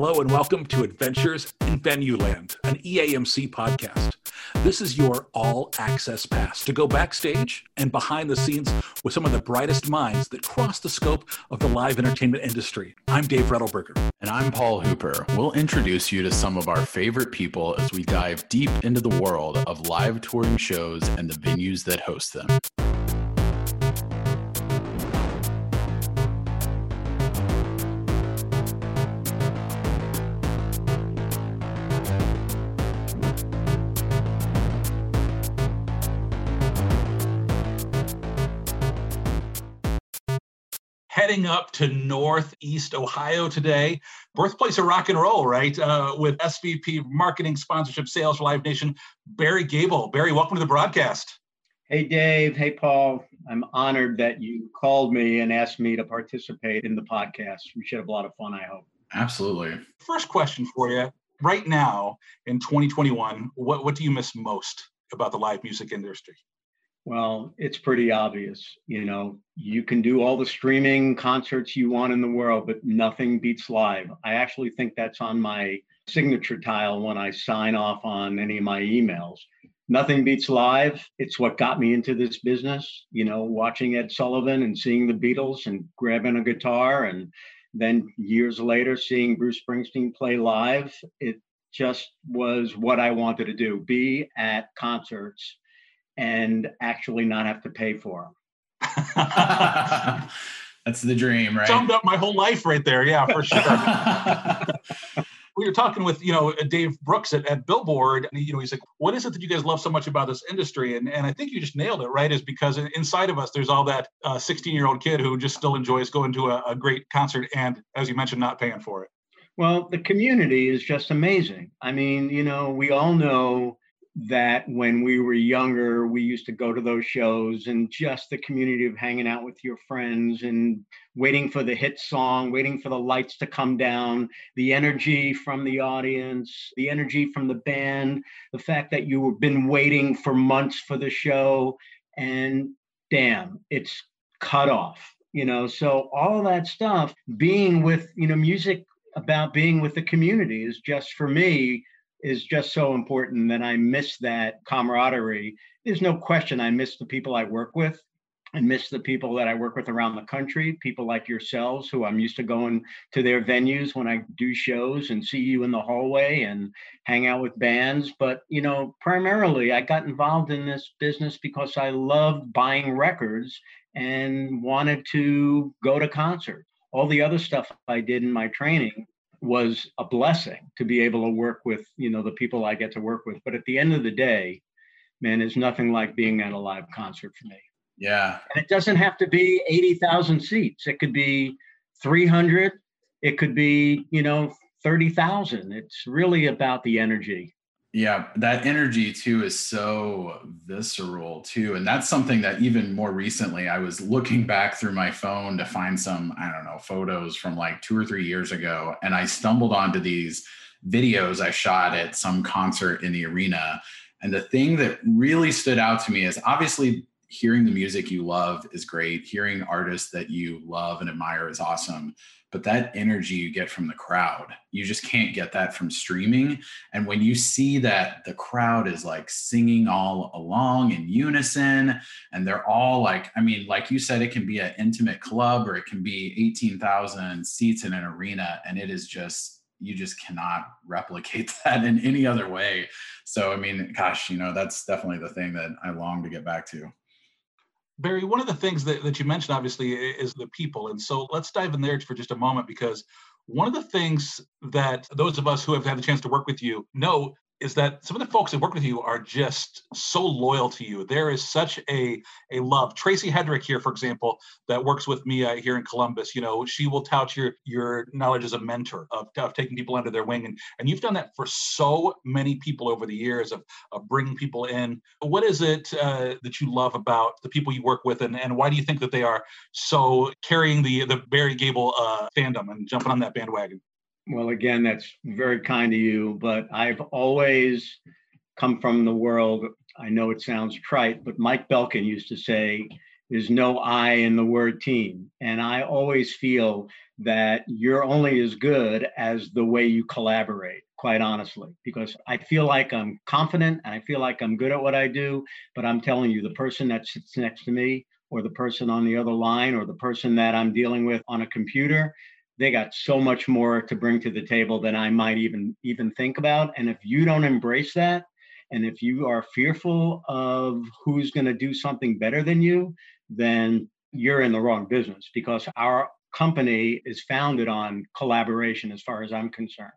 Hello and welcome to Adventures in Venue Land, an EAMC podcast. This is your all access pass to go backstage and behind the scenes with some of the brightest minds that cross the scope of the live entertainment industry. I'm Dave Rettelberger. And I'm Paul Hooper. We'll introduce you to some of our favorite people as we dive deep into the world of live touring shows and the venues that host them. Heading up to Northeast Ohio today, birthplace of rock and roll, right? Uh, with SVP Marketing, Sponsorship, Sales for Live Nation, Barry Gabel. Barry, welcome to the broadcast. Hey, Dave. Hey, Paul. I'm honored that you called me and asked me to participate in the podcast. We should have a lot of fun, I hope. Absolutely. First question for you. Right now in 2021, what, what do you miss most about the live music industry? Well, it's pretty obvious. You know, you can do all the streaming concerts you want in the world, but nothing beats live. I actually think that's on my signature tile when I sign off on any of my emails. Nothing beats live. It's what got me into this business, you know, watching Ed Sullivan and seeing the Beatles and grabbing a guitar. And then years later, seeing Bruce Springsteen play live. It just was what I wanted to do be at concerts and actually not have to pay for them. That's the dream, right? Summed up my whole life right there. Yeah, for sure. we were talking with you know Dave Brooks at, at Billboard, and you know he's like, "What is it that you guys love so much about this industry?" And and I think you just nailed it, right? Is because inside of us there's all that 16 uh, year old kid who just still enjoys going to a, a great concert, and as you mentioned, not paying for it. Well, the community is just amazing. I mean, you know, we all know that when we were younger, we used to go to those shows and just the community of hanging out with your friends and waiting for the hit song, waiting for the lights to come down, the energy from the audience, the energy from the band, the fact that you have been waiting for months for the show, and damn, it's cut off. You know, so all that stuff, being with, you know, music about being with the community is just for me is just so important that I miss that camaraderie. There's no question I miss the people I work with and miss the people that I work with around the country, people like yourselves who I'm used to going to their venues when I do shows and see you in the hallway and hang out with bands. But, you know, primarily I got involved in this business because I loved buying records and wanted to go to concerts. All the other stuff I did in my training was a blessing to be able to work with you know the people I get to work with. But at the end of the day, man, it's nothing like being at a live concert for me. Yeah, and it doesn't have to be eighty thousand seats. It could be three hundred. It could be you know thirty thousand. It's really about the energy yeah, that energy too is so visceral too. And that's something that even more recently I was looking back through my phone to find some, I don't know, photos from like two or three years ago. And I stumbled onto these videos I shot at some concert in the arena. And the thing that really stood out to me is obviously hearing the music you love is great, hearing artists that you love and admire is awesome. But that energy you get from the crowd you just can't get that from streaming. And when you see that the crowd is like singing all along in unison and they're all like i mean like you said it can be an intimate club or it can be 18,000 seats in an arena and it is just you just cannot replicate that in any other way. So i mean gosh you know that's definitely the thing that i long to get back to Barry, one of the things that, that you mentioned obviously is the people. And so let's dive in there for just a moment because one of the things that those of us who have had the chance to work with you know is that some of the folks that work with you are just so loyal to you. There is such a a love. Tracy Hedrick here, for example, that works with me uh, here in Columbus. You know, she will tout your your knowledge as a mentor of, of taking people under their wing, and and you've done that for so many people over the years of of bringing people in. What is it uh, that you love about the people you work with, and and why do you think that they are so carrying the the Barry Gabel uh, fandom and jumping on that bandwagon? Well, again, that's very kind of you, but I've always come from the world. I know it sounds trite, but Mike Belkin used to say, there's no I in the word team. And I always feel that you're only as good as the way you collaborate, quite honestly, because I feel like I'm confident and I feel like I'm good at what I do. But I'm telling you, the person that sits next to me, or the person on the other line, or the person that I'm dealing with on a computer, they got so much more to bring to the table than I might even even think about. And if you don't embrace that, and if you are fearful of who's going to do something better than you, then you're in the wrong business because our company is founded on collaboration as far as I'm concerned.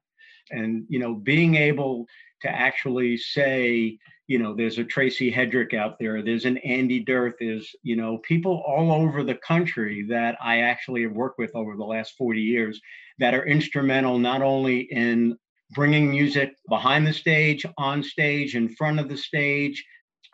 And you know, being able to actually say, you know, there's a Tracy Hedrick out there, there's an Andy Dirth, there's, you know, people all over the country that I actually have worked with over the last 40 years that are instrumental not only in bringing music behind the stage, on stage, in front of the stage.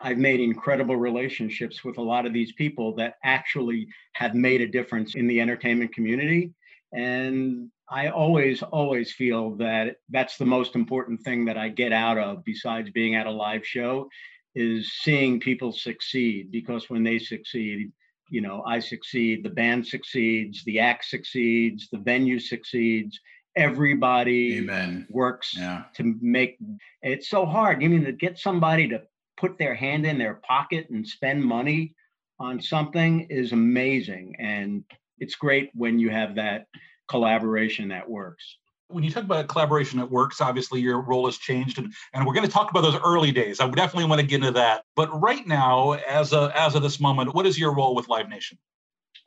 I've made incredible relationships with a lot of these people that actually have made a difference in the entertainment community. And I always, always feel that that's the most important thing that I get out of, besides being at a live show, is seeing people succeed. Because when they succeed, you know, I succeed, the band succeeds, the act succeeds, the venue succeeds, everybody Amen. works Yeah. to make it's so hard. You mean to get somebody to put their hand in their pocket and spend money on something is amazing. And it's great when you have that collaboration that works. When you talk about collaboration that works, obviously your role has changed, and, and we're going to talk about those early days. I would definitely want to get into that. But right now, as a, as of this moment, what is your role with Live Nation?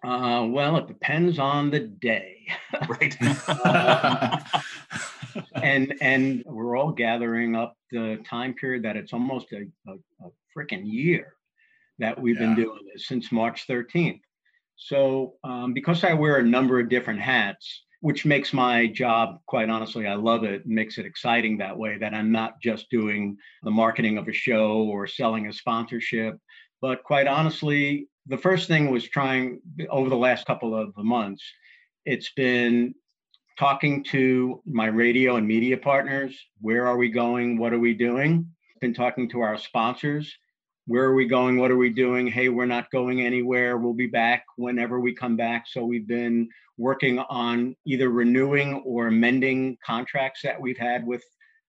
Uh, well, it depends on the day. Right. and and we're all gathering up the time period that it's almost a, a, a freaking year that we've Yeah. been doing this since March 13th. So um, because I wear a number of different hats, which makes my job, quite honestly, I love it, makes it exciting that way, that I'm not just doing the marketing of a show or selling a sponsorship. But quite honestly, the first thing was trying over the last couple of months, it's been talking to my radio and media partners. Where are we going? What are we doing? Been talking to our sponsors. Where are we going? What are we doing? Hey, we're not going anywhere. We'll be back whenever we come back. So we've been working on either renewing or amending contracts that we've had with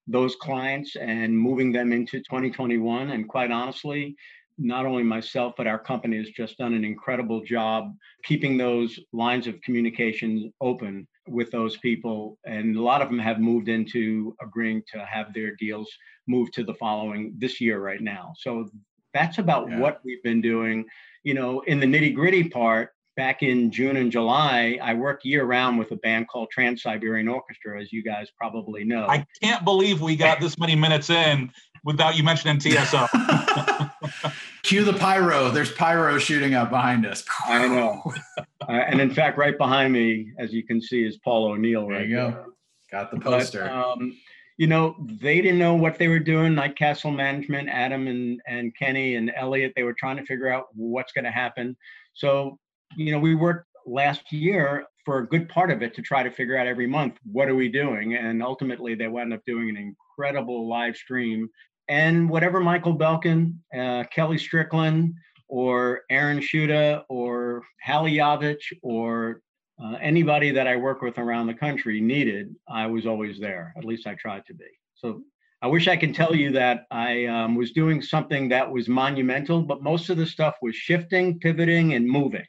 those clients and moving them into 2021. And quite honestly, not only myself, but our company has just done an incredible job keeping those lines of communication open with those people. And a lot of them have moved into agreeing to have their deals moved to the following this year right now. So that's about Yeah. what we've been doing. You know, in the nitty gritty part, back in June and July, I work year round with a band called Trans Siberian Orchestra, as you guys probably know. I can't believe we got this many minutes in without you mentioning TSO. Cue the pyro. There's pyro shooting up behind us. I know. Uh, and in fact, right behind me, as you can see, is Paul O'Neill. There right you go. there. Got the But, poster. um, you know, they didn't know what they were doing. Night Castle Management, Adam and and Kenny and Elliot, they were trying to figure out what's going to happen. So, you know, we worked last year for a good part of it to try to figure out every month what are we doing, and ultimately they wound up doing an incredible live stream. And whatever Michael Belkin, uh, Kelly Strickland, or Aaron Shuda, or Hallie Yavich, or uh, anybody that I work with around the country needed, I was always there. At least I tried to be. So I wish I can tell you that I um, was doing something that was monumental, but most of the stuff was shifting, pivoting, and moving.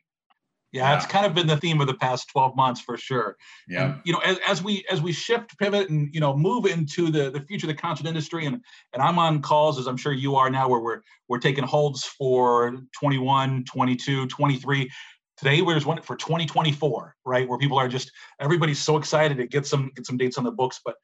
Yeah, it's kind of been the theme of the past 12 months for sure. yeah. And, you know, as, as we as we shift, pivot, and you know, move into the the future of the concert industry, and and I'm on calls as I'm sure you are now, where we're we're taking holds for 21, 22, 23. Today where there's one for 2024, right? Where people are just everybody's so excited to get some get some dates on the books. But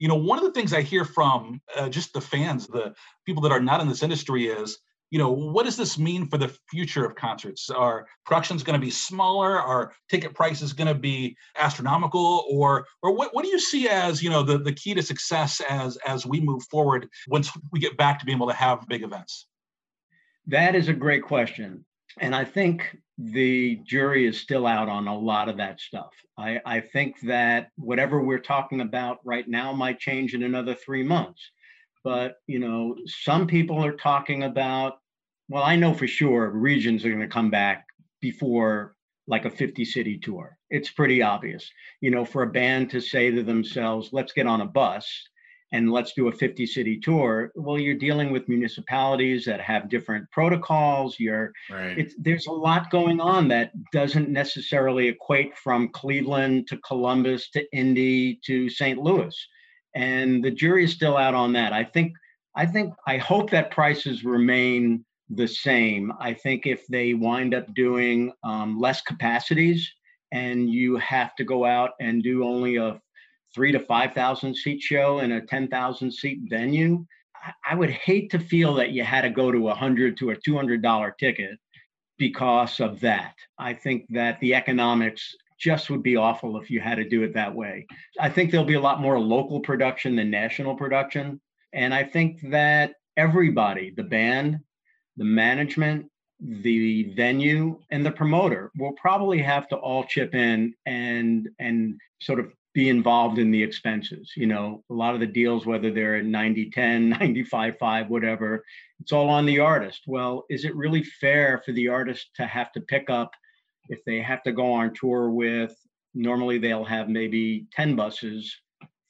you know, one of the things I hear from uh, just the fans, the people that are not in this industry, is you know, what does this mean for the future of concerts? Are productions going to be smaller? Are ticket prices going to be astronomical? Or, or what, what do you see as, you know, the, the key to success as, as we move forward once we get back to being able to have big events? That is a great question. And I think the jury is still out on a lot of that stuff. I, I think that whatever we're talking about right now might change in another three months. But, you know, some people are talking about, well, I know for sure regions are going to come back before like a 50 city tour. It's pretty obvious. You know, for a band to say to themselves, let's get on a bus and let's do a 50 city tour well you're dealing with municipalities that have different protocols you're right. it's, there's a lot going on that doesn't necessarily equate from cleveland to columbus to indy to st louis. And the jury is still out on that. I think i think i hope that prices remain the same. I think if they wind up doing um, less capacities and you have to go out and do only a three to 5,000 seat show in a 10,000 seat venue, I would hate to feel that you had to go to a hundred to a $200 ticket because of that. I think that the economics just would be awful if you had to do it that way. I think there'll be a lot more local production than national production. And I think that everybody, the band, the management, the venue and the promoter will probably have to all chip in and and sort of be involved in the expenses. You know, a lot of the deals, whether they're 90 10, 95 5, whatever, it's all on the artist. Well, is it really fair for the artist to have to pick up if they have to go on tour with, normally they'll have maybe 10 buses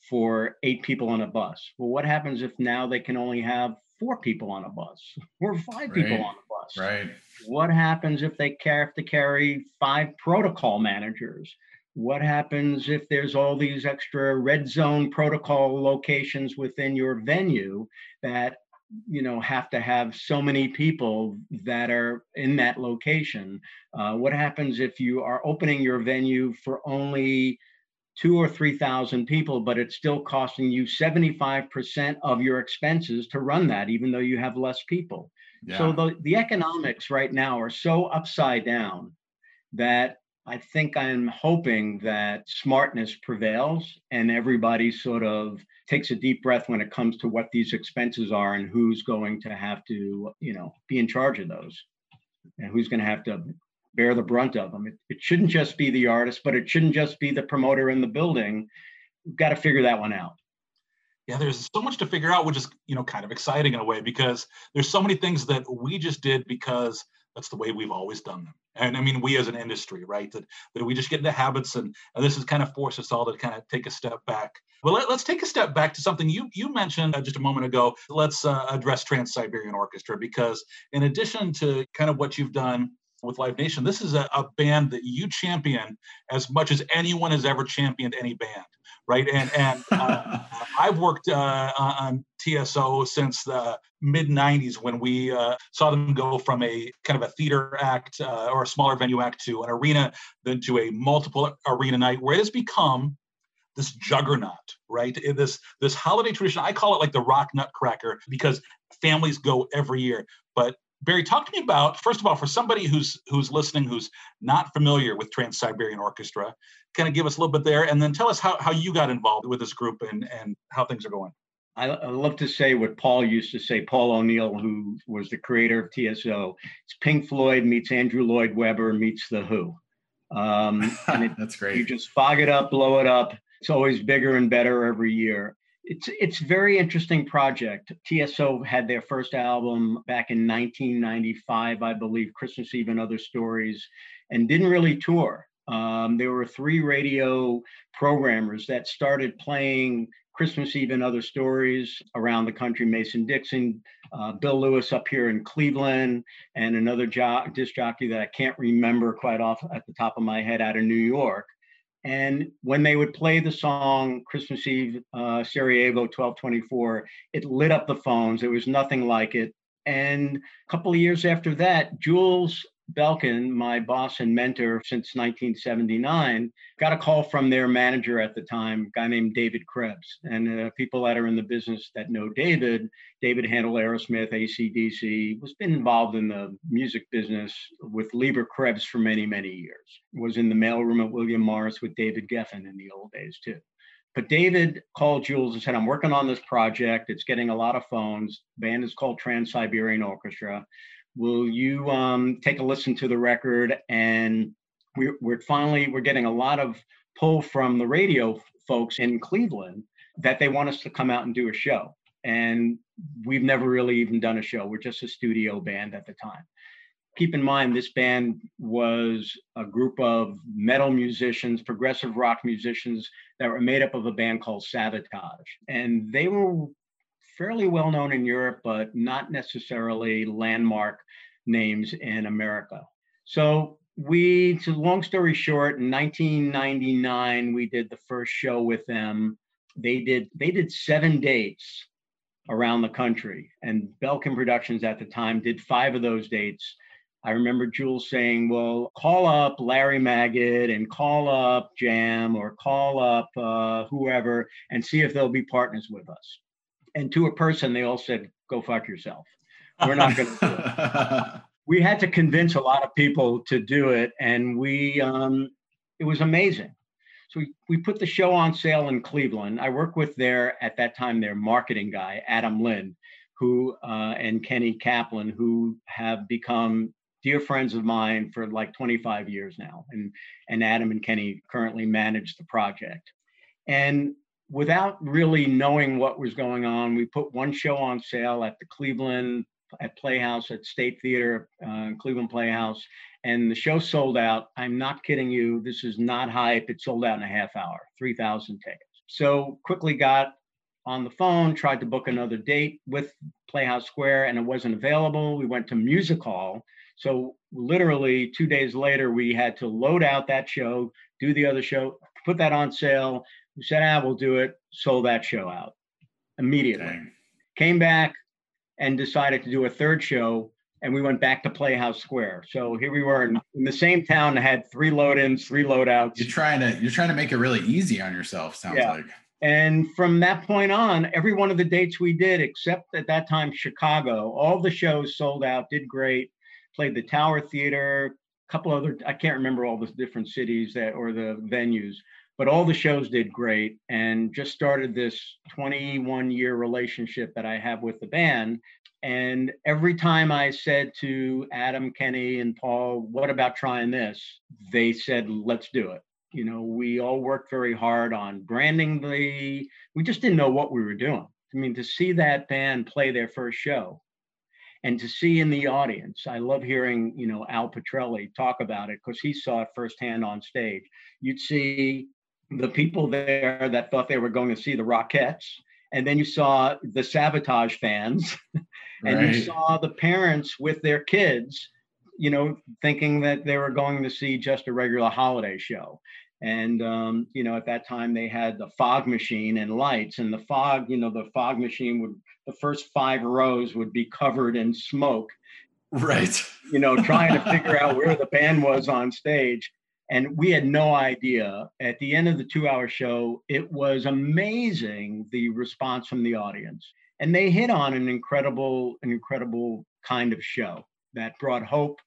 for eight people on a bus. Well, what happens if now they can only have four people on a bus or five right. people on a bus? Right. What happens if they have to carry five protocol managers? What happens if there's all these extra red zone protocol locations within your venue that you know have to have so many people that are in that location uh, what happens if you are opening your venue for only two or three thousand people but it's still costing you 75% of your expenses to run that even though you have less people yeah. so the, the economics right now are so upside down that I think I'm hoping that smartness prevails and everybody sort of takes a deep breath when it comes to what these expenses are and who's going to have to, you know, be in charge of those and who's going to have to bear the brunt of them. It, it shouldn't just be the artist, but it shouldn't just be the promoter in the building. We've got to figure that one out. Yeah, there's so much to figure out, which is, you know, kind of exciting in a way because there's so many things that we just did because that's the way we've always done them. And I mean, we as an industry, right? That, that we just get into habits and, and this has kind of forced us all to kind of take a step back. Well, let, us take a step back to something you, you mentioned uh, just a moment ago. Let's uh, address Trans Siberian Orchestra because in addition to kind of what you've done with Live Nation, this is a, a band that you champion as much as anyone has ever championed any band right? And and uh, I've worked uh, on TSO since the mid '90s when we uh, saw them go from a kind of a theater act uh, or a smaller venue act to an arena, then to a multiple arena night, where it has become this juggernaut, right? This this holiday tradition. I call it like the rock nutcracker because families go every year. But Barry, talk to me about first of all, for somebody who's who's listening, who's not familiar with Trans Siberian Orchestra, kind of give us a little bit there, and then tell us how, how you got involved with this group and and how things are going. I, I love to say what Paul used to say. Paul O'Neill, who was the creator of TSO, it's Pink Floyd meets Andrew Lloyd Webber meets the Who. Um, it, That's great. You just fog it up, blow it up. It's always bigger and better every year it's it's very interesting project. TSO had their first album back in 1995, I believe, Christmas Eve and Other Stories, and didn't really tour. Um, there were three radio programmers that started playing Christmas Eve and Other Stories around the country. Mason Dixon, uh, Bill Lewis up here in Cleveland, and another jo- disc jockey that I can't remember quite off at the top of my head out of New York. And when they would play the song Christmas Eve, uh, Sarajevo 1224, it lit up the phones. There was nothing like it. And a couple of years after that, Jules Belkin, my boss and mentor since 1979, got a call from their manager at the time, a guy named David Krebs. And uh, people that are in the business that know David, David handled Aerosmith, ACDC, was been involved in the music business with Leber Krebs for many, many years. Was in the mailroom at William Morris with David Geffen in the old days too. But David called Jules and said, I'm working on this project. It's getting a lot of phones. Band is called Trans Siberian Orchestra will you um, take a listen to the record? And we're, we're finally we're getting a lot of pull from the radio folks in cleveland that they want us to come out and do a show. And we've never really even done a show. We're just a studio band at the time. Keep in mind this band was a group of metal musicians, progressive rock musicians that were made up of a band called Savatage. And they were fairly well known in Europe, but not necessarily landmark names in America. So we, to long story short, in 1999, we did the first show with them. They did they did seven dates around the country, and Belkin Productions at the time did five of those dates. I remember Jules saying, "Well, call up Larry Magid and call up Jam or call up uh, whoever and see if they'll be partners with us." And to a person, they all said, "Go fuck yourself. We're not going to do it." we had to convince a lot of people to do it, and we um, it was amazing. So we, we put the show on sale in Cleveland. I worked with their at that time their marketing guy Adam Lind, who uh, and Kenny Kaplan, who have become dear friends of mine for like 25 years now, and and Adam and Kenny currently manage the project. And without really knowing what was going on, we put one show on sale at the Cleveland at Playhouse at State Theater, uh, Cleveland Playhouse, and the show sold out. I'm not kidding you. This is not hype. It sold out in a half hour, 3,000 tickets. So quickly got on the phone, tried to book another date with Playhouse Square, and it wasn't available. We went to Music Hall. So literally two days later, we had to load out that show, do the other show, put that on sale. We said, ah, we'll do it. Sold that show out immediately. Dang. Came back, and decided to do a third show and we went back to Playhouse Square. So here we were in, in the same town that had three load-ins, three load-outs. You're trying to you're trying to make it really easy on yourself, sounds yeah. like. And from that point on, every one of the dates we did, except at that time Chicago, all the shows sold out, did great. Played the Tower Theater, a couple other I can't remember all the different cities that or the venues, but all the shows did great and just started this 21 year relationship that I have with the band. And every time I said to Adam, Kenny, and Paul, what about trying this? They said, let's do it. You know, we all worked very hard on branding the, we just didn't know what we were doing. I mean, to see that band play their first show and to see in the audience, I love hearing, you know, Al Pitrelli talk about it because he saw it firsthand on stage. You'd see the people there that thought they were going to see the Rockettes. And then you saw the Savatage fans, and right. you saw the parents with their kids, you know, thinking that they were going to see just a regular holiday show. And, um, you know, at that time they had the fog machine and lights, and the fog, you know, the fog machine would, the first five rows would be covered in smoke. Right. You know, trying to figure out where the band was on stage and we had no idea. At the end of the two hour show it was amazing the response from the audience. And they hit on an incredible an incredible kind of show that brought hope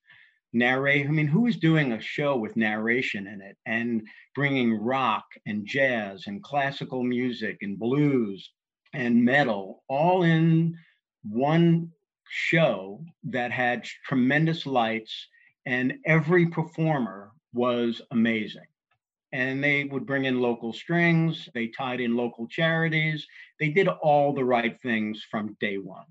narrate i mean who is doing a show with narration in it and bringing rock and jazz and classical music and blues and metal all in one show that had tremendous lights and every performer was amazing. And they would bring in local strings, they tied in local charities, they did all the right things from day one.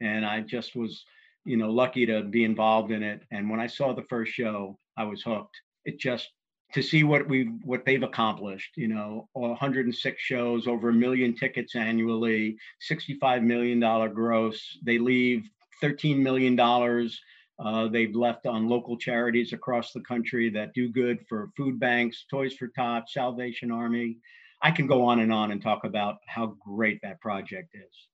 And I just was, you know, lucky to be involved in it. And when I saw the first show, I was hooked. It just to see what we what they've accomplished you know 106 shows over a million tickets annually 65 million dollar gross they leave 13 million dollars uh, they've left on local charities across the country that do good for food banks, Toys for Tots, Salvation Army. I can go on and on and talk about how great that project is.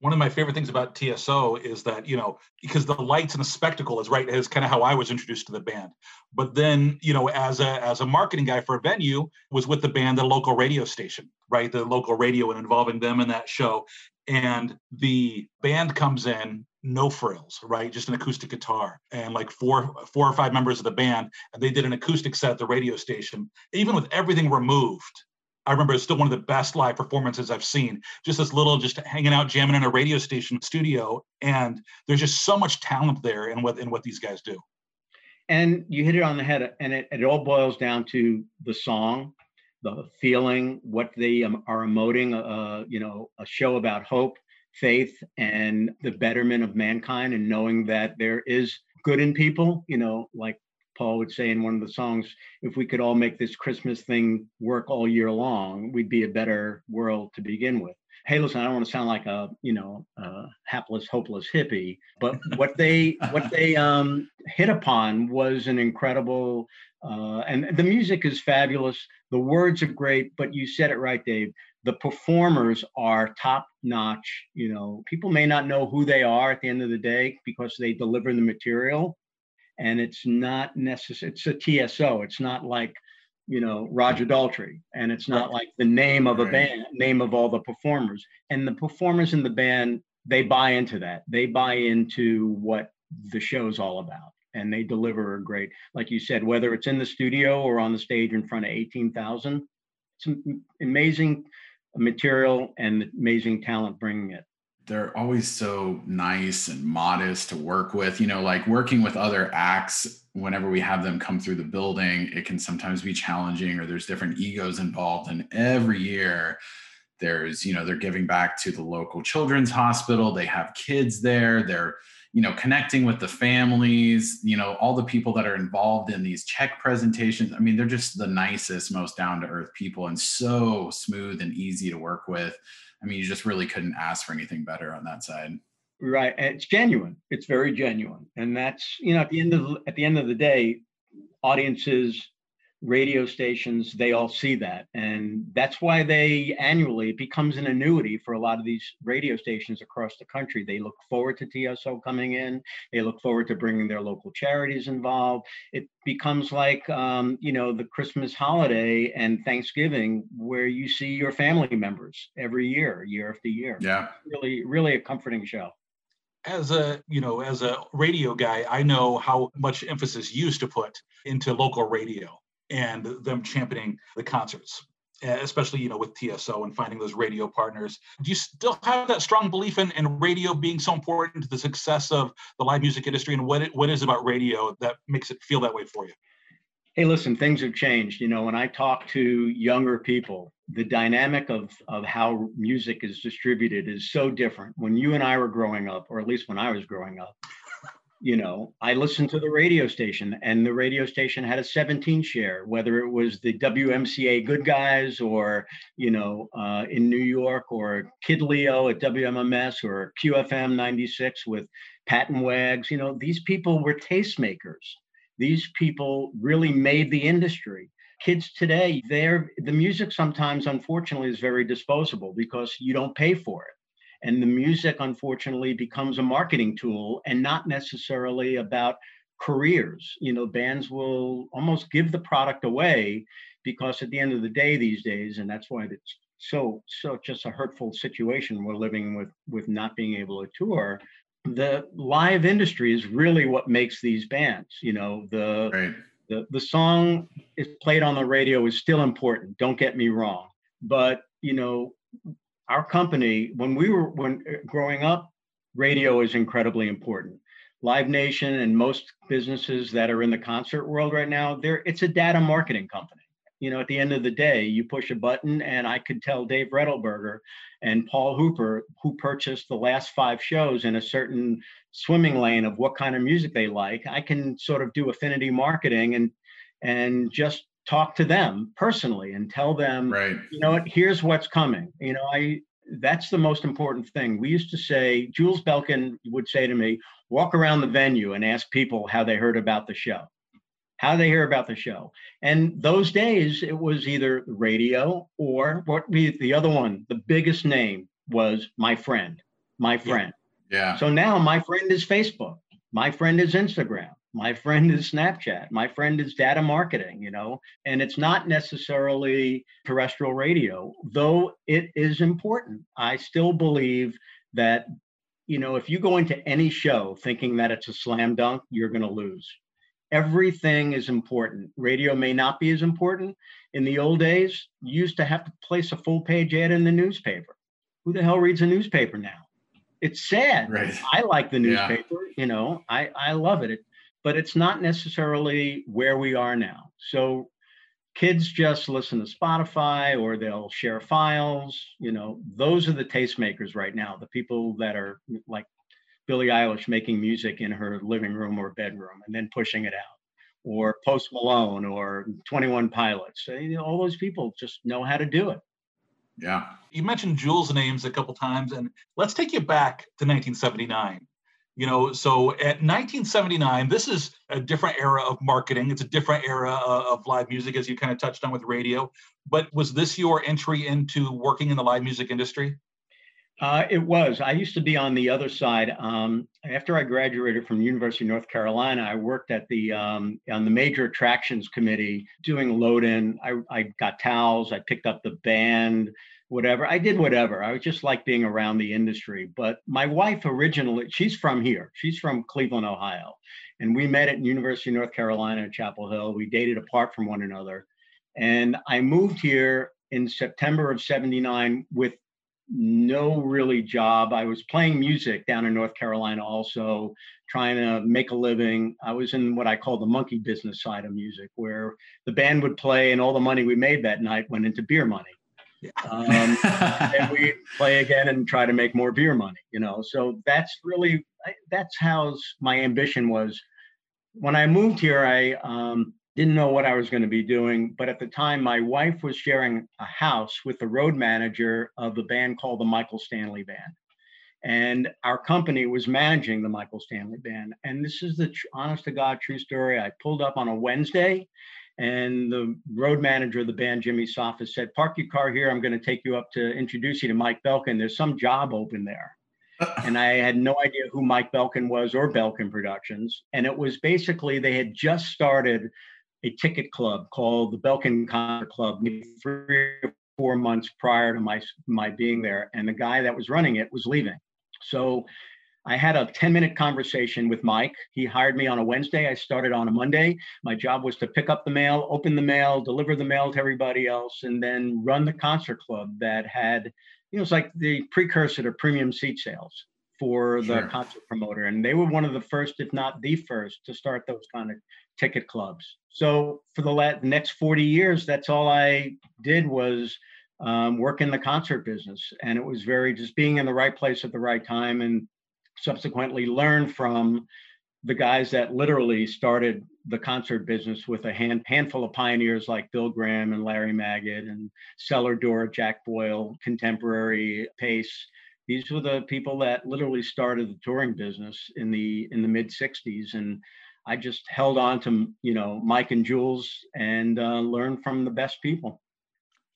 One of my favorite things about TSO is that, you know, because the lights and the spectacle is right, is kind of how I was introduced to the band. But then, you know, as a as a marketing guy for a venue, was with the band at a local radio station, right? The local radio and involving them in that show. And the band comes in no frills, right? Just an acoustic guitar and like four four or five members of the band. And they did an acoustic set at the radio station. Even with everything removed, I remember it's still one of the best live performances I've seen. Just this little, just hanging out, jamming in a radio station studio, and there's just so much talent there in what in what these guys do. And you hit it on the head, and it, it all boils down to the song, the feeling, what they are emoting. Uh, you know, a show about hope faith and the betterment of mankind and knowing that there is good in people, you know, like Paul would say in one of the songs, if we could all make this Christmas thing work all year long, we'd be a better world to begin with. Hey, listen, I don't want to sound like a, you know, a hapless, hopeless hippie, but what they what they um, hit upon was an incredible, uh, and the music is fabulous. The words are great, but you said it right, Dave. The performers are top notch. You know, people may not know who they are at the end of the day because they deliver the material, and it's not necessary. It's a TSO. It's not like you know Roger Daltrey, and it's not like the name of a right. band, name of all the performers. And the performers in the band, they buy into that. They buy into what the show's all about, and they deliver a great, like you said, whether it's in the studio or on the stage in front of eighteen thousand. It's amazing material and amazing talent bringing it they're always so nice and modest to work with. You know, like working with other acts, whenever we have them come through the building, it can sometimes be challenging or there's different egos involved. And every year, there's, you know, they're giving back to the local children's hospital. They have kids there. They're, you know, connecting with the families, you know, all the people that are involved in these check presentations. I mean, they're just the nicest, most down to earth people and so smooth and easy to work with I mean, you just really couldn't ask for anything better on that side. Right. It's genuine. It's very genuine. And that's, you know, at the end of at the end of the day, audiences radio stations they all see that. And that's why they annually it becomes an annuity for a lot of these radio stations across the country. They look forward to tso coming in. They look forward to bringing their local charities involved. It becomes like um, you know the christmas holiday and thanksgiving where you see your family members every year year after year. Yeah. Really really a comforting show. As a you know as a radio guy i know how much emphasis you used to put into local radio and them championing the concerts eh, especially you know with tso and finding those radio partners. Do you still have that strong belief in, in radio being so important to the success of the live music industry? And what it, what is about radio that makes it feel that way for you? Hey listen things have changed. You know when i talk to younger people the dynamic of of how music is distributed is so different. When you and i were growing up or at least when i was growing up you know, I listened to the radio station and the radio station had a 17 share, whether it was the WMCA Good Guys or, you know, uh, in New York or Kid Leo at WMMS or QFM 96 with Pat Wags. You know, these people were tastemakers. These people really made the industry. Kids today, they're the music sometimes, unfortunately, is very disposable because you don't pay for it and the music unfortunately becomes a marketing tool and not necessarily about careers you know bands will almost give the product away because at the end of the day these days and that's why it's so so just a hurtful situation we're living with with not being able to tour the live industry is really what makes these bands you know the right. the the song is played on the radio is still important don't get me wrong but you know our company, when we were when uh, growing up, radio is incredibly important. Live Nation and most businesses that are in the concert world right now, there it's a data marketing company. You know, at the end of the day, you push a button, and I could tell Dave Rettelberger and Paul Hooper, who purchased the last five shows in a certain swimming lane of what kind of music they like. I can sort of do affinity marketing and and just talk to them personally and tell them, right. you know what, here's what's coming. You know, I that's the most important thing. We used to say, Jules Belkin would say to me, walk around the venue and ask people how they heard about the show. How they hear about the show. And those days it was either radio or what we the other one, the biggest name was my friend. My friend. Yeah. yeah. So now my friend is Facebook. My friend is Instagram my friend is snapchat. My friend is data marketing you know and it's not necessarily terrestrial radio though it is important. I still believe that you know if you go into any show thinking that it's a slam dunk you're going to lose. Everything is important. Radio may not be as important. In the old days you used to have to place a full page ad in the newspaper. Who the hell reads a newspaper now? It's sad. Right. i like the newspaper yeah. you know i i love it. it but it's not necessarily where we are now. So kids just listen to Spotify or they'll share files. You know, those are the tastemakers right now, the people that are like Billie Eilish making music in her living room or bedroom and then pushing it out, or Post Malone or 21 Pilots. You know, all those people just know how to do it. Yeah. You mentioned Jules' names a couple times, and let's take you back to 1979. You know, so at 1979, this is a different era of marketing. It's a different era of live music, as you kind of touched on with radio. But was this your entry into working in the live music industry? Uh, it was. I used to be on the other side. Um, after I graduated from University of North Carolina, I worked at the um, on the major attractions committee doing load in. I, I got towels. I picked up the band, whatever. I did whatever. I was just like being around the industry. But my wife originally, she's from here. She's from Cleveland, Ohio, and we met at University of North Carolina at Chapel Hill. We dated apart from one another, and I moved here in September of '79 with no really job. I was playing music down in North Carolina also, trying to make a living. I was in what I call the monkey business side of music, where the band would play and all the money we made that night went into beer money. Um, and we play again and try to make more beer money, you know. So that's really that's how my ambition was. When I moved here, I um, didn't know what I was going to be doing. But at the time, my wife was sharing a house with the road manager of the band called the Michael Stanley Band. And our company was managing the Michael Stanley Band. And this is the tr- honest to God true story. I pulled up on a Wednesday, and the road manager of the band, Jimmy Sophis, said, Park your car here. I'm going to take you up to introduce you to Mike Belkin. There's some job open there and I had no idea who Mike Belkin was or Belkin Productions. And it was basically they had just started a ticket club called the Belkin Concert Club maybe three or four months prior to my my being there, and the guy that was running it was leaving. So I had a 10 minute conversation with Mike. He hired me on a Wednesday. I started on a Monday. My job was to pick up the mail, open the mail, deliver the mail to everybody else, and then run the concert club that had, you know, it's like the precursor to premium seat sales for the sure. concert promoter. And they were one of the first, if not the first, to start those kind of ticket clubs. So for the next 40 years, that's all I did was um, work in the concert business. And it was very just being in the right place at the right time and subsequently learn from the guys that literally started the concert business with a hand, handful of pioneers like Bill Graham and Larry Magid and Cellar Door, Jack Boyle, Contemporary, Pace. These were the people that literally started the touring business in the in the mid 60s and I just held on to you know Mike and Jules and uh, learned from the best people.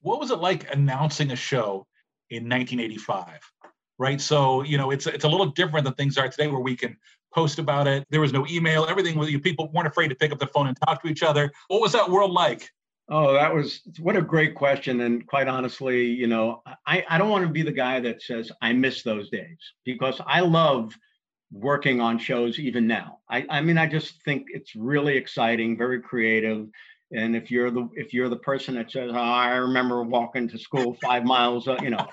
What was it like announcing a show in 1985? Right, so you know it's it's a little different than things are today, where we can post about it. There was no email. Everything you people weren't afraid to pick up the phone and talk to each other. What was that world like? Oh, that was what a great question. And quite honestly, you know, I, I don't want to be the guy that says I miss those days because I love working on shows even now. I, I mean, I just think it's really exciting, very creative. And if you're the if you're the person that says, oh, "I remember walking to school five miles," uh, you know,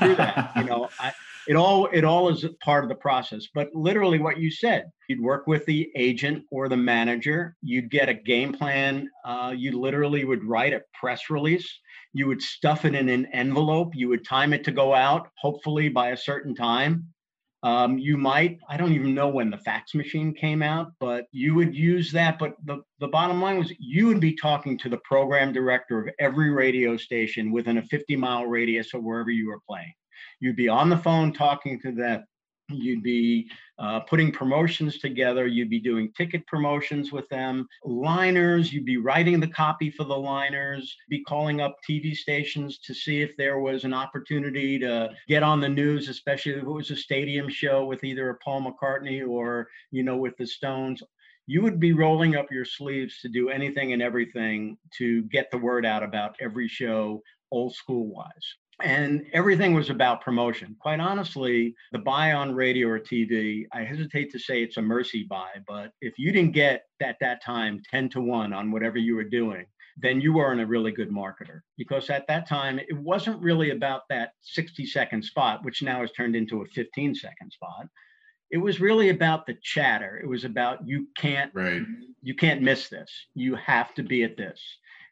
do that. You know, I, it all it all is part of the process. But literally, what you said, you'd work with the agent or the manager. You'd get a game plan. Uh, you literally would write a press release. You would stuff it in an envelope. You would time it to go out, hopefully by a certain time um, you might, I don't even know when the fax machine came out, but you would use that. But the, the bottom line was you would be talking to the program director of every radio station within a 50 mile radius of wherever you were playing. You'd be on the phone talking to them You'd be uh, putting promotions together. You'd be doing ticket promotions with them, liners. You'd be writing the copy for the liners, be calling up TV stations to see if there was an opportunity to get on the news, especially if it was a stadium show with either a Paul McCartney or, you know, with the Stones you would be rolling up your sleeves to do anything and everything to get the word out about every show old school wise and everything was about promotion. Quite honestly, the buy on radio or TV, I hesitate to say it's a mercy buy, but if you didn't get at that time 10 to 1 on whatever you were doing, then you weren't a really good marketer because at that time it wasn't really about that 60 second spot, which now has turned into a 15 second spot. It was really about the chatter. It was about you can't right. you can't miss this. You have to be at this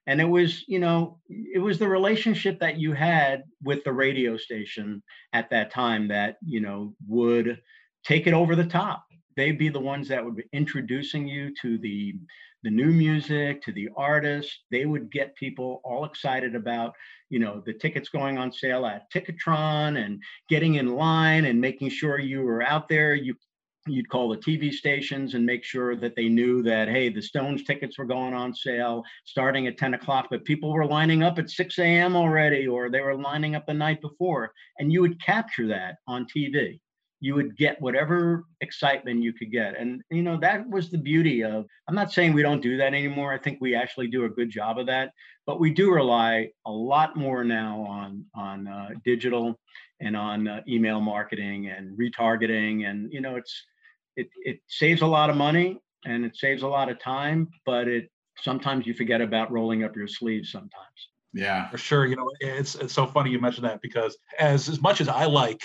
and it was you know it was the relationship that you had with the radio station at that time that you know would take it over the top. They'd be the ones that would be introducing you to the the new music, to the artists. They would get people all excited about, you know, the tickets going on sale at Ticketron and getting in line and making sure you were out there. You you'd call the TV stations and make sure that they knew that, hey, the Stones tickets were going on sale starting at 10 o'clock, but people were lining up at 6 a.m. already, or they were lining up the night before. And you would capture that on TV. You would get whatever excitement you could get. And, you know, that was the beauty of, I'm not saying we don't do that anymore. I think we actually do a good job of that, but we do rely a lot more now on, on uh, digital and on uh, email marketing and retargeting. And, you know, it's, it, it saves a lot of money and it saves a lot of time, but it sometimes you forget about rolling up your sleeves sometimes. Yeah, for sure. You know, it's it's so funny you mentioned that because as as much as I like,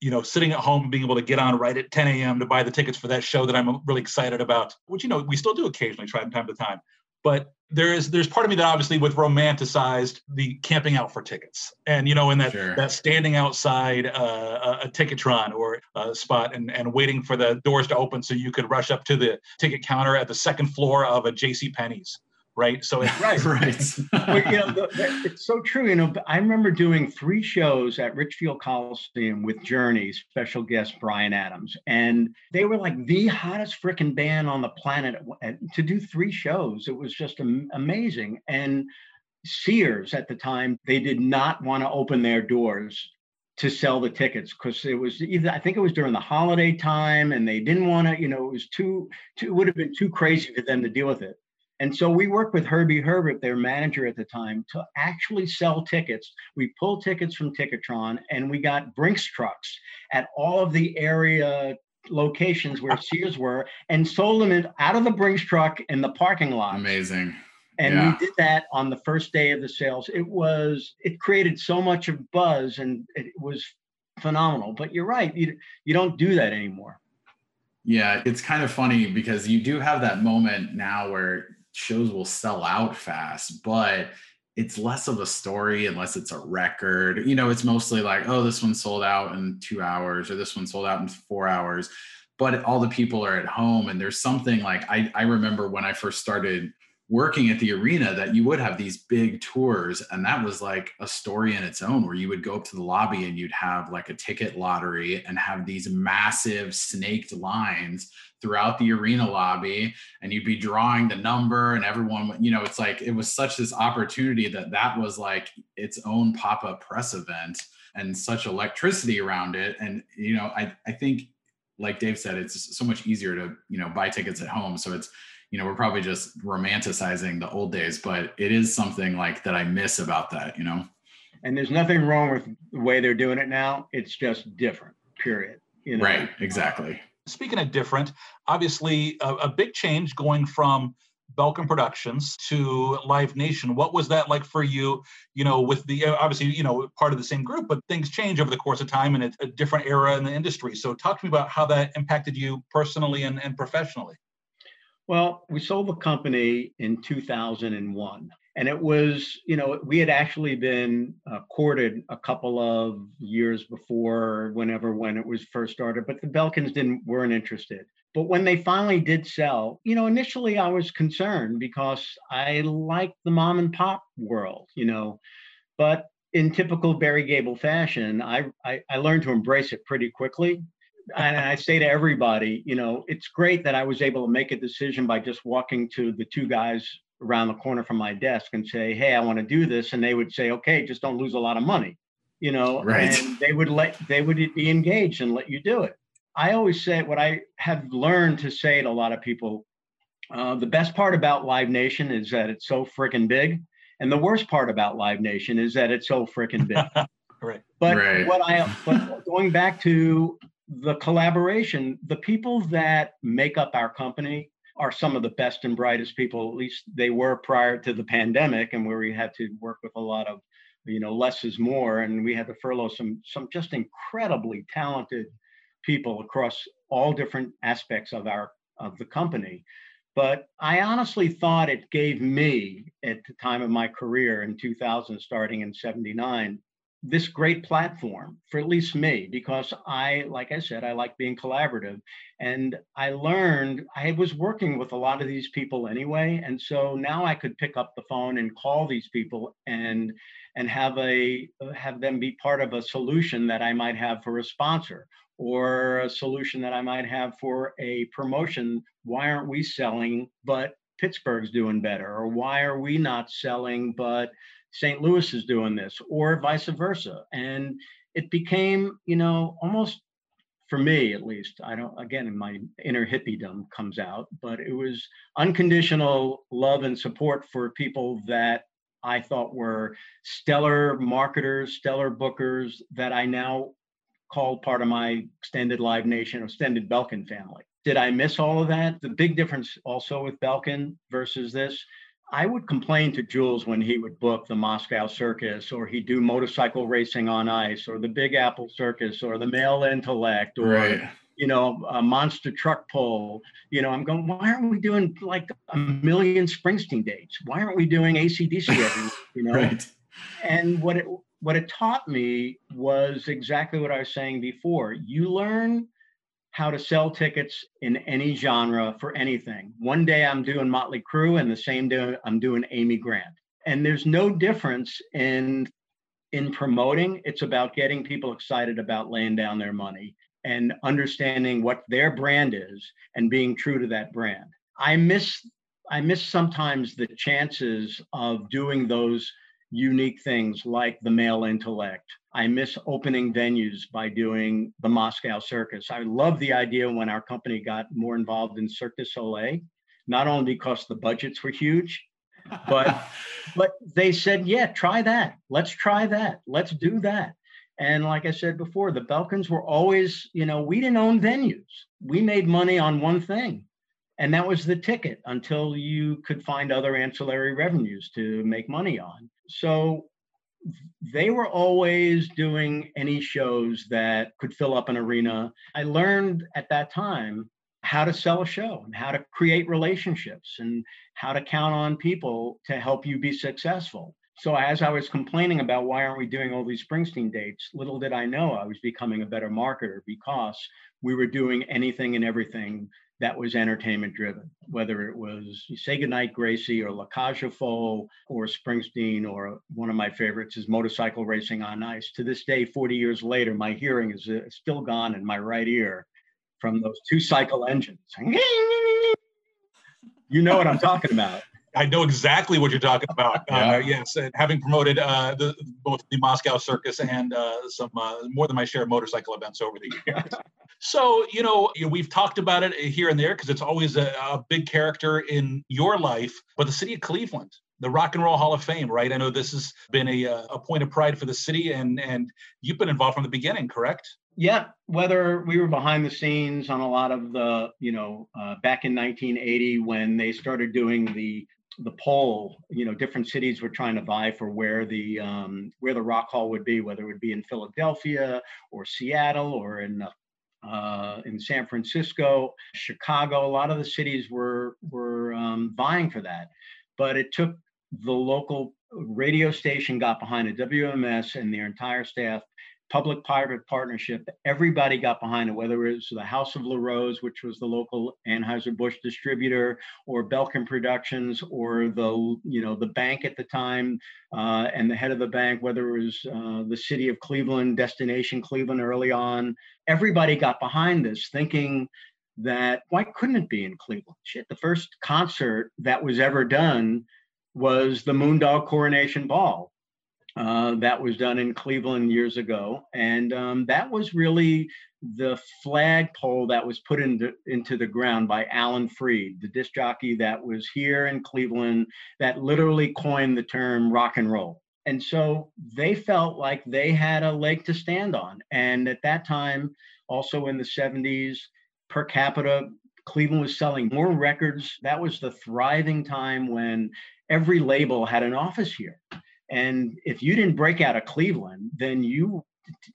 you know, sitting at home and being able to get on right at 10 a.m. to buy the tickets for that show that I'm really excited about, which you know we still do occasionally try from time to time. But there is there's part of me that obviously with romanticized the camping out for tickets and you know in that sure. that standing outside uh, a ticketron or a spot and, and waiting for the doors to open so you could rush up to the ticket counter at the second floor of a jc penney's right? So it's right, right. but, you know, the, the, it's so true. You know, I remember doing three shows at Richfield Coliseum with Journey, special guest Bryan Adams, and they were like the hottest freaking band on the planet to do three shows. It was just amazing. And Sears at the time, they did not want to open their doors to sell the tickets because it was either I think it was during the holiday time and they didn't want to, you know, it was too, too it would have been too crazy for them to deal with it. And so we worked with Herbie Herbert, their manager at the time, to actually sell tickets. We pulled tickets from Ticketron and we got Brinks trucks at all of the area locations where Sears were and sold them out of the Brinks truck in the parking lot. Amazing. And yeah. we did that on the first day of the sales. It was, it created so much of buzz and it was phenomenal. But you're right, you, you don't do that anymore. Yeah, it's kind of funny because you do have that moment now where shows will sell out fast, but it's less of a story unless it's a record. You know, it's mostly like, oh, this one sold out in two hours or this one sold out in four hours. But all the people are at home, and there's something like I, I remember when I first started working at the arena that you would have these big tours and that was like a story in its own where you would go up to the lobby and you'd have like a ticket lottery and have these massive snaked lines throughout the arena lobby and you'd be drawing the number and everyone you know it's like it was such this opportunity that that was like its own pop-up press event and such electricity around it. And you know i i think like dave said it's so much easier to you know buy tickets at home. So it's you know we're probably just romanticizing the old days but it is something like that i miss about that you know and there's nothing wrong with the way they're doing it now it's just different period you know? right exactly speaking of different obviously a, a big change going from Belkin Productions to Live Nation. What was that like for you? You know, with the uh, obviously, you know, part of the same group, but things change over the course of time and it's a different era in the industry. So, talk to me about how that impacted you personally and, and professionally. Well, we sold the company in 2001. And it was, you know, we had actually been uh, courted a couple of years before, whenever when it was first started, but the Belkins didn't weren't interested. But when they finally did sell, you know, initially I was concerned because I liked the mom and pop world, you know, but in typical Barry Gabel fashion, I, I, I learned to embrace it pretty quickly and I say to everybody, you know, it's great that I was able to make a decision by just walking to the two guys around the corner from my desk and say, "Hey, I want to do this," and they would say, "Okay, just don't lose a lot of money," you know, right. and they would let they would be engaged and let you do it. I always say what I have learned to say to a lot of people: uh, the best part about Live Nation is that it's so freaking big, and the worst part about Live Nation is that it's so freaking big. right. But right. what I but going back to the collaboration, the people that make up our company are some of the best and brightest people, at least they were prior to the pandemic and where we had to work with a lot of, you know, less is more. And we had to furlough some some just incredibly talented people across all different aspects of our of the company. But I honestly thought it gave me at the time of my career in 2000, starting in 79, this great platform for at least me because I, like I said, I like being collaborative. And I learned I was working with a lot of these people anyway. And so now I could pick up the phone and call these people and and have a have them be part of a solution that I might have for a sponsor or a solution that I might have for a promotion. Why aren't we selling, but Pittsburgh's doing better? Or why are we not selling, but St. Louis is doing this, or vice versa. And it became, you know, almost for me at least, I don't, again, my inner hippiedom comes out, but it was unconditional love and support for people that I thought were stellar marketers, stellar bookers that I now call part of my extended Live Nation, extended Belkin family. Did I miss all of that? The big difference also with Belkin versus this I would complain to Jules when he would book the Moscow Circus or he'd do motorcycle racing on ice or the Big Apple Circus or the Male Intellect or right. you know a monster truck pull. You know, I'm going. Why aren't we doing like a million Springsteen dates? Why aren't we doing ACDC every? You know, right. and what it what it taught me was exactly what I was saying before. You learn how to sell tickets in any genre for anything. One day I'm doing Motley Crue, and the same day I'm doing Amy Grant. And there's no difference in in promoting. It's about getting people excited about laying down their money and understanding what their brand is and being true to that brand. I miss I miss sometimes the chances of doing those unique things like the male intellect. I miss opening venues by doing the Moscow Circus. I love the idea when our company got more involved in Cirque du Soleil, not only because the budgets were huge, but but they said, yeah, try that. Let's try that. Let's do that. And like I said before, the Belkins were always, you know, we didn't own venues. We made money on one thing, and that was the ticket until you could find other ancillary revenues to make money on so they were always doing any shows that could fill up an arena. I learned at that time how to sell a show and how to create relationships and how to count on people to help you be successful. So as I was complaining about why aren't we doing all these Springsteen dates, little did I know I was becoming a better marketer because we were doing anything and everything that was entertainment driven, whether it was Say Goodnight Gracie or La Cage aux Folles or Springsteen or one of my favorites is motorcycle racing on ice. To this day, 40 years later, my hearing is uh, still gone in my right ear from those two cycle engines. You know what I'm talking about. I know exactly what you're talking about. yeah. Uh, yes, and having promoted uh, the, both the Moscow Circus and uh, some uh, more than my share of motorcycle events over the years. so you know we've talked about it here and there because it's always a, a big character in your life. But the city of Cleveland, the Rock and Roll Hall of Fame, right? I know this has been a, uh, a point of pride for the city, and and you've been involved from the beginning, correct? Yeah, whether we were behind the scenes on a lot of the, you know, uh, back in 1980 when they started doing the the poll, you know, different cities were trying to vie for where the um, where the Rock Hall would be, whether it would be in Philadelphia or Seattle or in uh, in San Francisco, Chicago. A lot of the cities were were um, vying for that, but it took the local radio station got behind it, WMMS and their entire staff public-private partnership. Everybody got behind it, whether it was the House of LaRose, which was the local Anheuser-Busch distributor, or Belkin Productions, or the you know the bank at the time, uh, and the head of the bank, whether it was uh, the city of Cleveland, Destination Cleveland early on. Everybody got behind this, thinking that why couldn't it be in Cleveland? Shit, the first concert that was ever done was the Moondog Coronation Ball uh, that was done in Cleveland years ago. And um, that was really the flagpole that was put into, into the ground by Alan Freed, the disc jockey that was here in Cleveland that literally coined the term rock and roll. And so they felt like they had a leg to stand on. And at that time, also in the 70s, per capita, Cleveland was selling more records. That was the thriving time when every label had an office here. And if you didn't break out of Cleveland, then you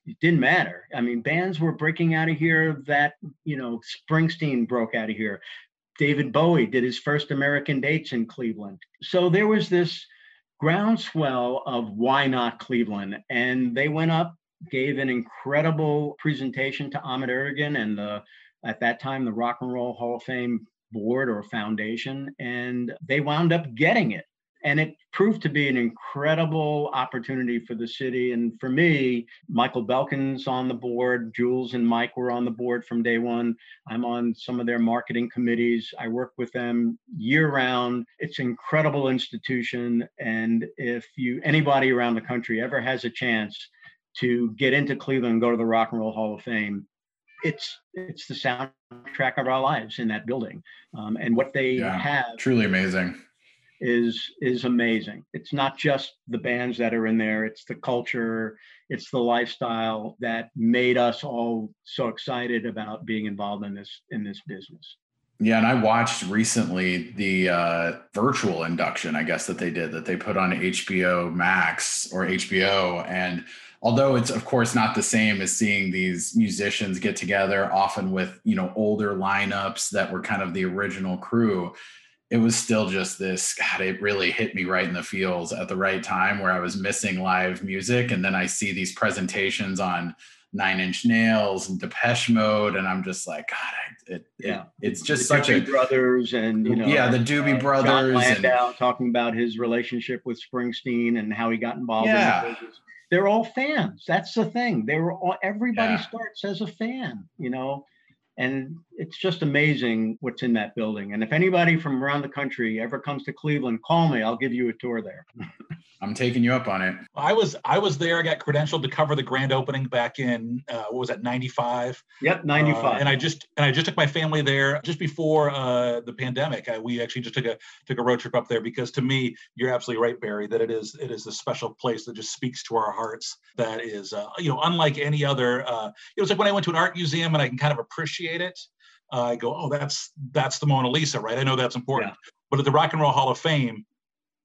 it didn't matter. I mean, bands were breaking out of here that, you know, Springsteen broke out of here. David Bowie did his first American dates in Cleveland. So there was this groundswell of why not Cleveland? And they went up, gave an incredible presentation to Ahmet Ertegun and the at that time the Rock and Roll Hall of Fame board or foundation, and they wound up getting it. And it proved to be an incredible opportunity for the city. And for me, Michael Belkin's on the board, Jules and Mike were on the board from day one. I'm on some of their marketing committees. I work with them year round. It's an incredible institution. And if you anybody around the country ever has a chance to get into Cleveland and go to the Rock and Roll Hall of Fame, it's it's the soundtrack of our lives in that building um, and what they yeah, have truly amazing is is amazing. It's not just the bands that are in there it's the culture it's the lifestyle that made us all so excited about being involved in this in this business. Yeah, and I watched recently the uh, virtual induction, I guess that they did that they put on HBO Max or HBO, and although it's of course not the same as seeing these musicians get together often with you know older lineups that were kind of the original crew it was still just this god it really hit me right in the feels at the right time where i was missing live music and then i see these presentations on nine inch nails and depeche mode and i'm just like god it, yeah it, it's just the such Doobie a brothers and you know yeah the doobie uh, brothers Jon Landau and, talking about his relationship with springsteen and how he got involved yeah. in the they're all fans. That's the thing. They were all everybody yeah. starts as a fan, you know, and it's just amazing what's in that building. And if anybody from around the country ever comes to Cleveland, call me. I'll give you a tour there. I'm taking you up on it. I was I was there. I got credentialed to cover the grand opening back in uh, what was that 95? Yep, 95. Uh, and I just and I just took my family there just before uh, the pandemic. I, we actually just took a took a road trip up there because to me, you're absolutely right, Barry, that it is it is a special place that just speaks to our hearts. That is uh, you know unlike any other. Uh, it was like when I went to an art museum and I can kind of appreciate it. I go, oh, that's that's the Mona Lisa, right? I know that's important. Yeah. But at the Rock and Roll Hall of Fame,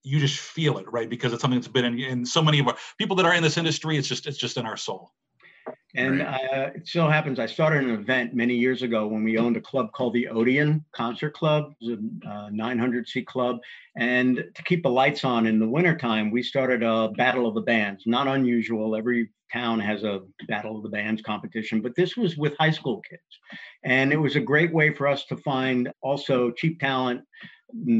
you just feel it, right? Because it's something that's been in, in so many of our people that are in this industry. It's just it's just in our soul. And right. uh, it so happens I started an event many years ago when we owned a club called the Odeon Concert Club. It was a uh, 900 seat club. And to keep the lights on in the wintertime, we started a Battle of the Bands. Not unusual. Every town has a Battle of the Bands competition, but this was with high school kids. And it was a great way for us to find also cheap talent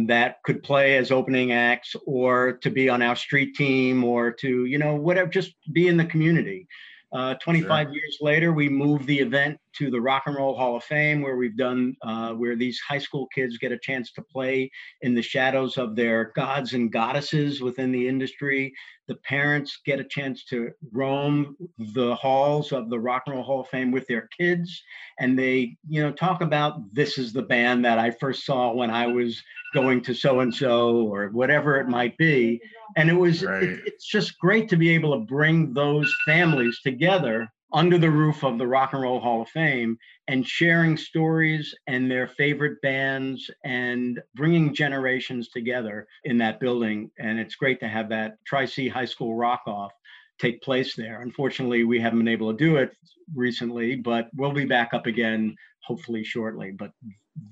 that could play as opening acts or to be on our street team or to you know whatever just be in the community uh, 25 sure. years later we moved the event to the rock and roll hall of fame where we've done uh, where these high school kids get a chance to play in the shadows of their gods and goddesses within the industry the parents get a chance to roam the halls of the rock and roll hall of fame with their kids and they you know talk about this is the band that i first saw when i was going to so and so or whatever it might be and it was right. it, it's just great to be able to bring those families together under the roof of the Rock and Roll Hall of Fame and sharing stories and their favorite bands and bringing generations together in that building. And it's great to have that Tri C High School Rock Off take place there. Unfortunately, we haven't been able to do it recently, but we'll be back up again hopefully shortly. But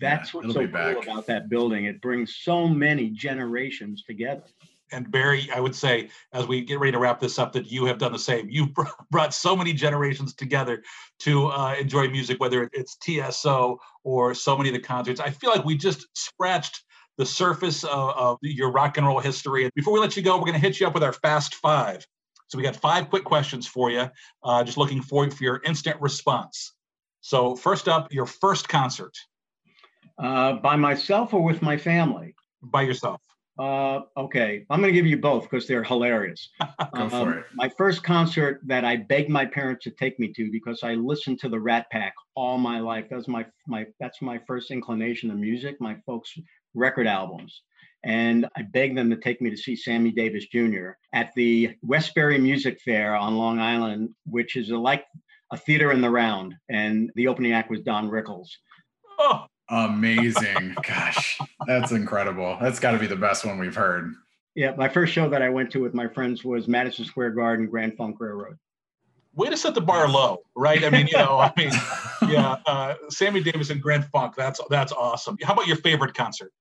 that's yeah, what's so cool about that building. It brings so many generations together and Barry, I would say, as we get ready to wrap this up, that you have done the same. You've brought so many generations together to uh, enjoy music, whether it's TSO or so many of the concerts. I feel like we just scratched the surface of, of your rock and roll history. And before we let you go, we're going to hit you up with our fast five. So we got five quick questions for you. Uh, just looking forward for your instant response. So first up, your first concert. Uh, by myself or with my family? By yourself. Uh, okay, I'm going to give you both because they're hilarious. Go um, for it. My first concert that I begged my parents to take me to because I listened to the Rat Pack all my life. That's my my that's my first inclination to music. My folks' record albums, and I begged them to take me to see Sammy Davis Jr. at the Westbury Music Fair on Long Island, which is a, like a theater in the round, and the opening act was Don Rickles. Oh. Amazing. Gosh, that's incredible. That's got to be the best one we've heard. Yeah, my first show that I went to with my friends was Madison Square Garden, Grand Funk Railroad. Way to set the bar low, right? I mean, you know, I mean, yeah, uh, Sammy Davis and Grand Funk. That's that's awesome. How about your favorite concert?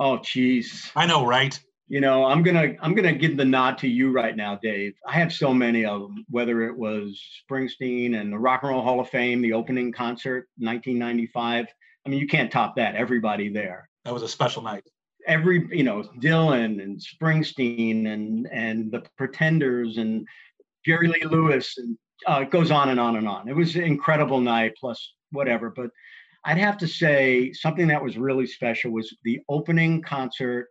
Oh, geez. I know, right? you know, I'm gonna I'm gonna give the nod to you right now, Dave. I have so many of them. Whether it was Springsteen and the Rock and Roll Hall of Fame, the opening concert, 1995. I mean, you can't top that. Everybody there. That was a special night. Every, you know, Dylan and Springsteen and and the Pretenders and Jerry Lee Lewis and uh, it goes on and on and on. It was an incredible night, plus whatever. But I'd have to say something that was really special was the opening concert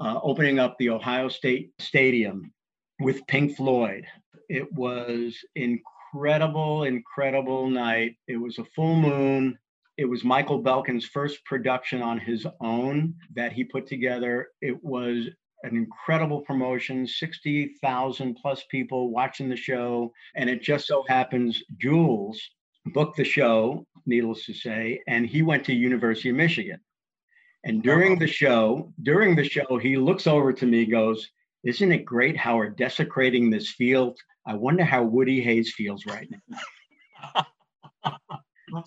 uh, opening up the Ohio State Stadium with Pink Floyd. It was incredible, incredible night. It was a full moon. It was Michael Belkin's first production on his own that he put together. It was an incredible promotion 60,000 plus people watching the show. And it just so happens Jules booked the show, needless to say, and he went to University of Michigan. And during the show, during the show, he looks over to me, goes, Isn't it great how we're desecrating this field? I wonder how Woody Hayes feels right now.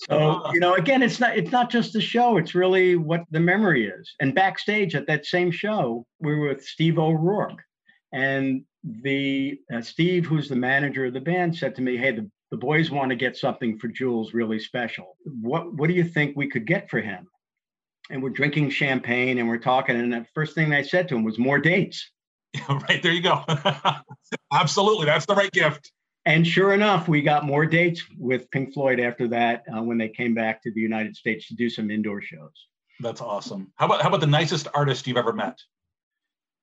so, you know, again, it's not it's not just the show, it's really what the memory is. And backstage at that same show, we were with Steve O'Rourke. And the uh, Steve, who's the manager of the band, said to me, Hey, the, the boys want to get something for Jules really special. What what do you think we could get for him? and we're drinking champagne and we're talking. And the first thing I said to him was more dates. Yeah, right there you go. Absolutely, that's the right gift. And sure enough, we got more dates with Pink Floyd after that uh, when they came back to the United States to do some indoor shows. That's awesome. How about how about the nicest artist you've ever met?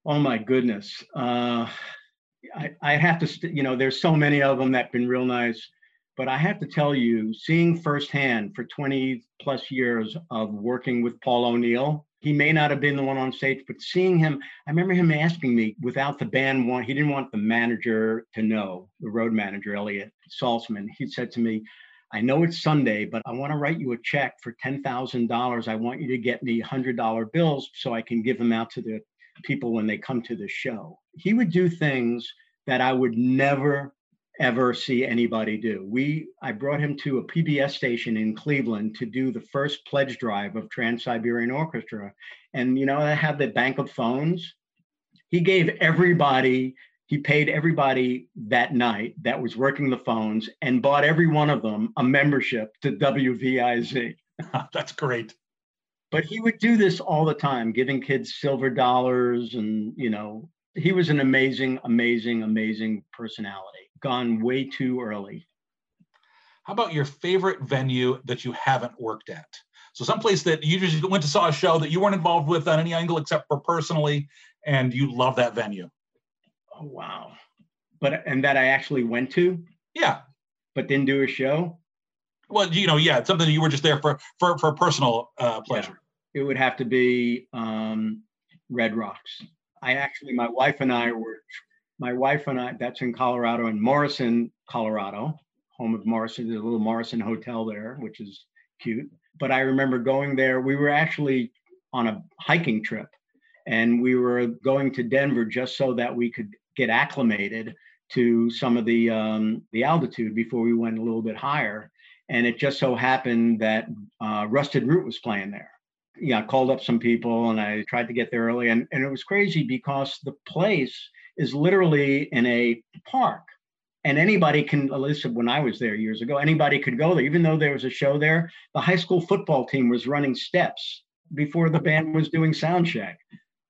Oh my goodness. Uh, I, I have to, st- you know, there's so many of them that've been real nice. But I have to tell you, seeing firsthand for 20 plus years of working with Paul O'Neill, he may not have been the one on stage, but seeing him, I remember him asking me without the band he didn't want the manager to know, the road manager, Elliot Saltzman. He said to me, I know it's Sunday, but I want to write you a check for $10,000. I want you to get me $100 bills so I can give them out to the people when they come to the show. He would do things that I would never ever see anybody do. We I brought him to a PBS station in Cleveland to do the first pledge drive of Trans-Siberian Orchestra. And you know, I had the bank of phones. He gave everybody, he paid everybody that night that was working the phones and bought every one of them a membership to WVIZ. That's great. But he would do this all the time, giving kids silver dollars and, you know, he was an amazing, amazing, amazing personality gone way too early. How about your favorite venue that you haven't worked at? So someplace that you just went to saw a show that you weren't involved with on any angle except for personally, and you love that venue. Oh wow! But and that I actually went to. Yeah. But didn't do a show. Well, you know, yeah, it's something you were just there for for for personal uh, pleasure. Yeah. It would have to be um, Red Rocks. I actually, my wife and I were my wife and I, that's in Colorado, in Morrison, Colorado, home of Morrison. There's a little Morrison hotel there, which is cute. But I remember going there. We were actually on a hiking trip and we were going to Denver just so that we could get acclimated to some of the um, the altitude before we went a little bit higher. And it just so happened that uh, Rusted Root was playing there. Yeah, I called up some people and I tried to get there early. And, and it was crazy because the place is literally in a park. And anybody can, listen, when I was there years ago, anybody could go there. Even though there was a show there, the high school football team was running steps before the band was doing sound check.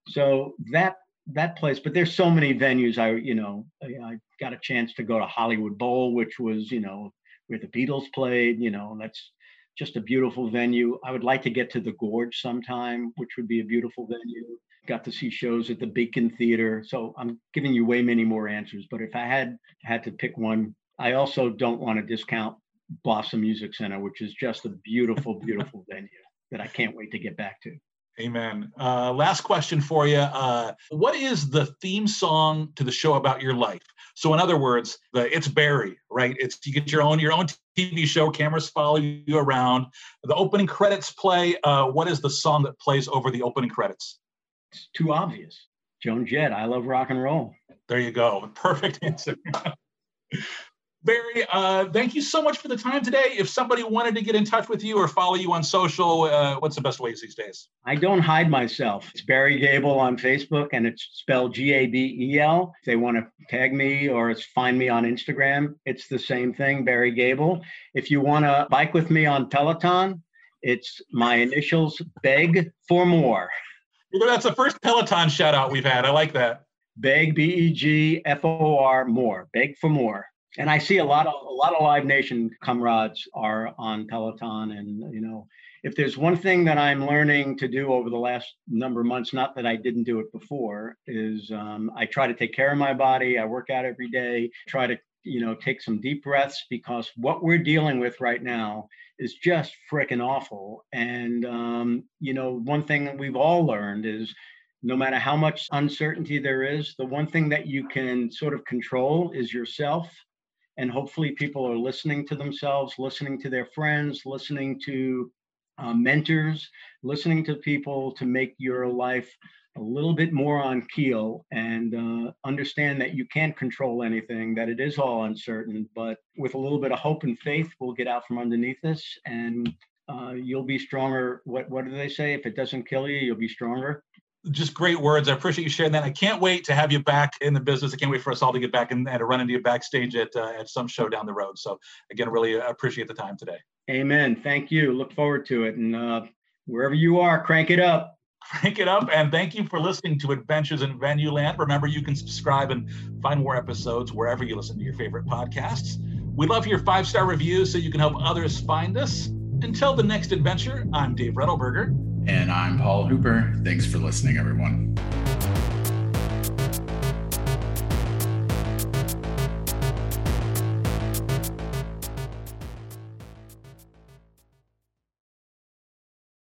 So that that place, but there's so many venues. I, you know, I got a chance to go to Hollywood Bowl, which was, you know, where the Beatles played, you know, that's just a beautiful venue. I would like to get to the Gorge sometime, which would be a beautiful venue got to see shows at the Beacon Theater. So I'm giving you way many more answers. But if I had had to pick one, I also don't want to discount Blossom Music Center, which is just a beautiful, beautiful venue that I can't wait to get back to. Amen. Uh, last question for you. Uh, what is the theme song to the show about your life? So, in other words, the it's Barry, right? It's you get your own your own TV show. Cameras follow you around. The opening credits play. Uh, what is the song that plays over the opening credits? It's too obvious. Joan Jett, I love rock and roll. There you go. Perfect answer. Barry, uh, thank you so much for the time today. If somebody wanted to get in touch with you or follow you on social, uh, what's the best ways these days? I don't hide myself. It's Barry Gabel on Facebook and it's spelled G A B E L. If they want to tag me or find me on Instagram, it's the same thing, Barry Gabel. If you want to bike with me on Peloton, it's my initials, beg for more. That's the first Peloton shout out we've had. I like that. Beg, B E G F O R, more. Beg for more and I see a lot of a lot of Live Nation comrades are on Peloton, and you know, if there's one thing that I'm learning to do over the last number of months, not that I didn't do it before, is um, I try to take care of my body. I work out every day. Try to you know take some deep breaths because what we're dealing with right now is just freaking awful. And um, you know, one thing that we've all learned is no matter how much uncertainty there is, the one thing that you can sort of control is yourself and hopefully people are listening to themselves listening to their friends listening to uh, mentors listening to people to make your life a little bit more on keel and uh, understand that you can't control anything that it is all uncertain but with a little bit of hope and faith we'll get out from underneath this and uh, you'll be stronger what what do they say if it doesn't kill you you'll be stronger just great words. I appreciate you sharing that. I can't wait to have you back in the business. I can't wait for us all to get back and, and to run into you backstage at uh, at some show down the road. So again, really appreciate the time today. Amen. Thank you. Look forward to it. And uh, wherever you are, crank it up. Crank it up. And thank you for listening to Adventures in Venue Land. Remember, you can subscribe and find more episodes wherever you listen to your favorite podcasts. We love your five star reviews so you can help others find us. Until the next adventure, I'm Dave Rettelberger. And I'm Paul Hooper. Thanks for listening, everyone.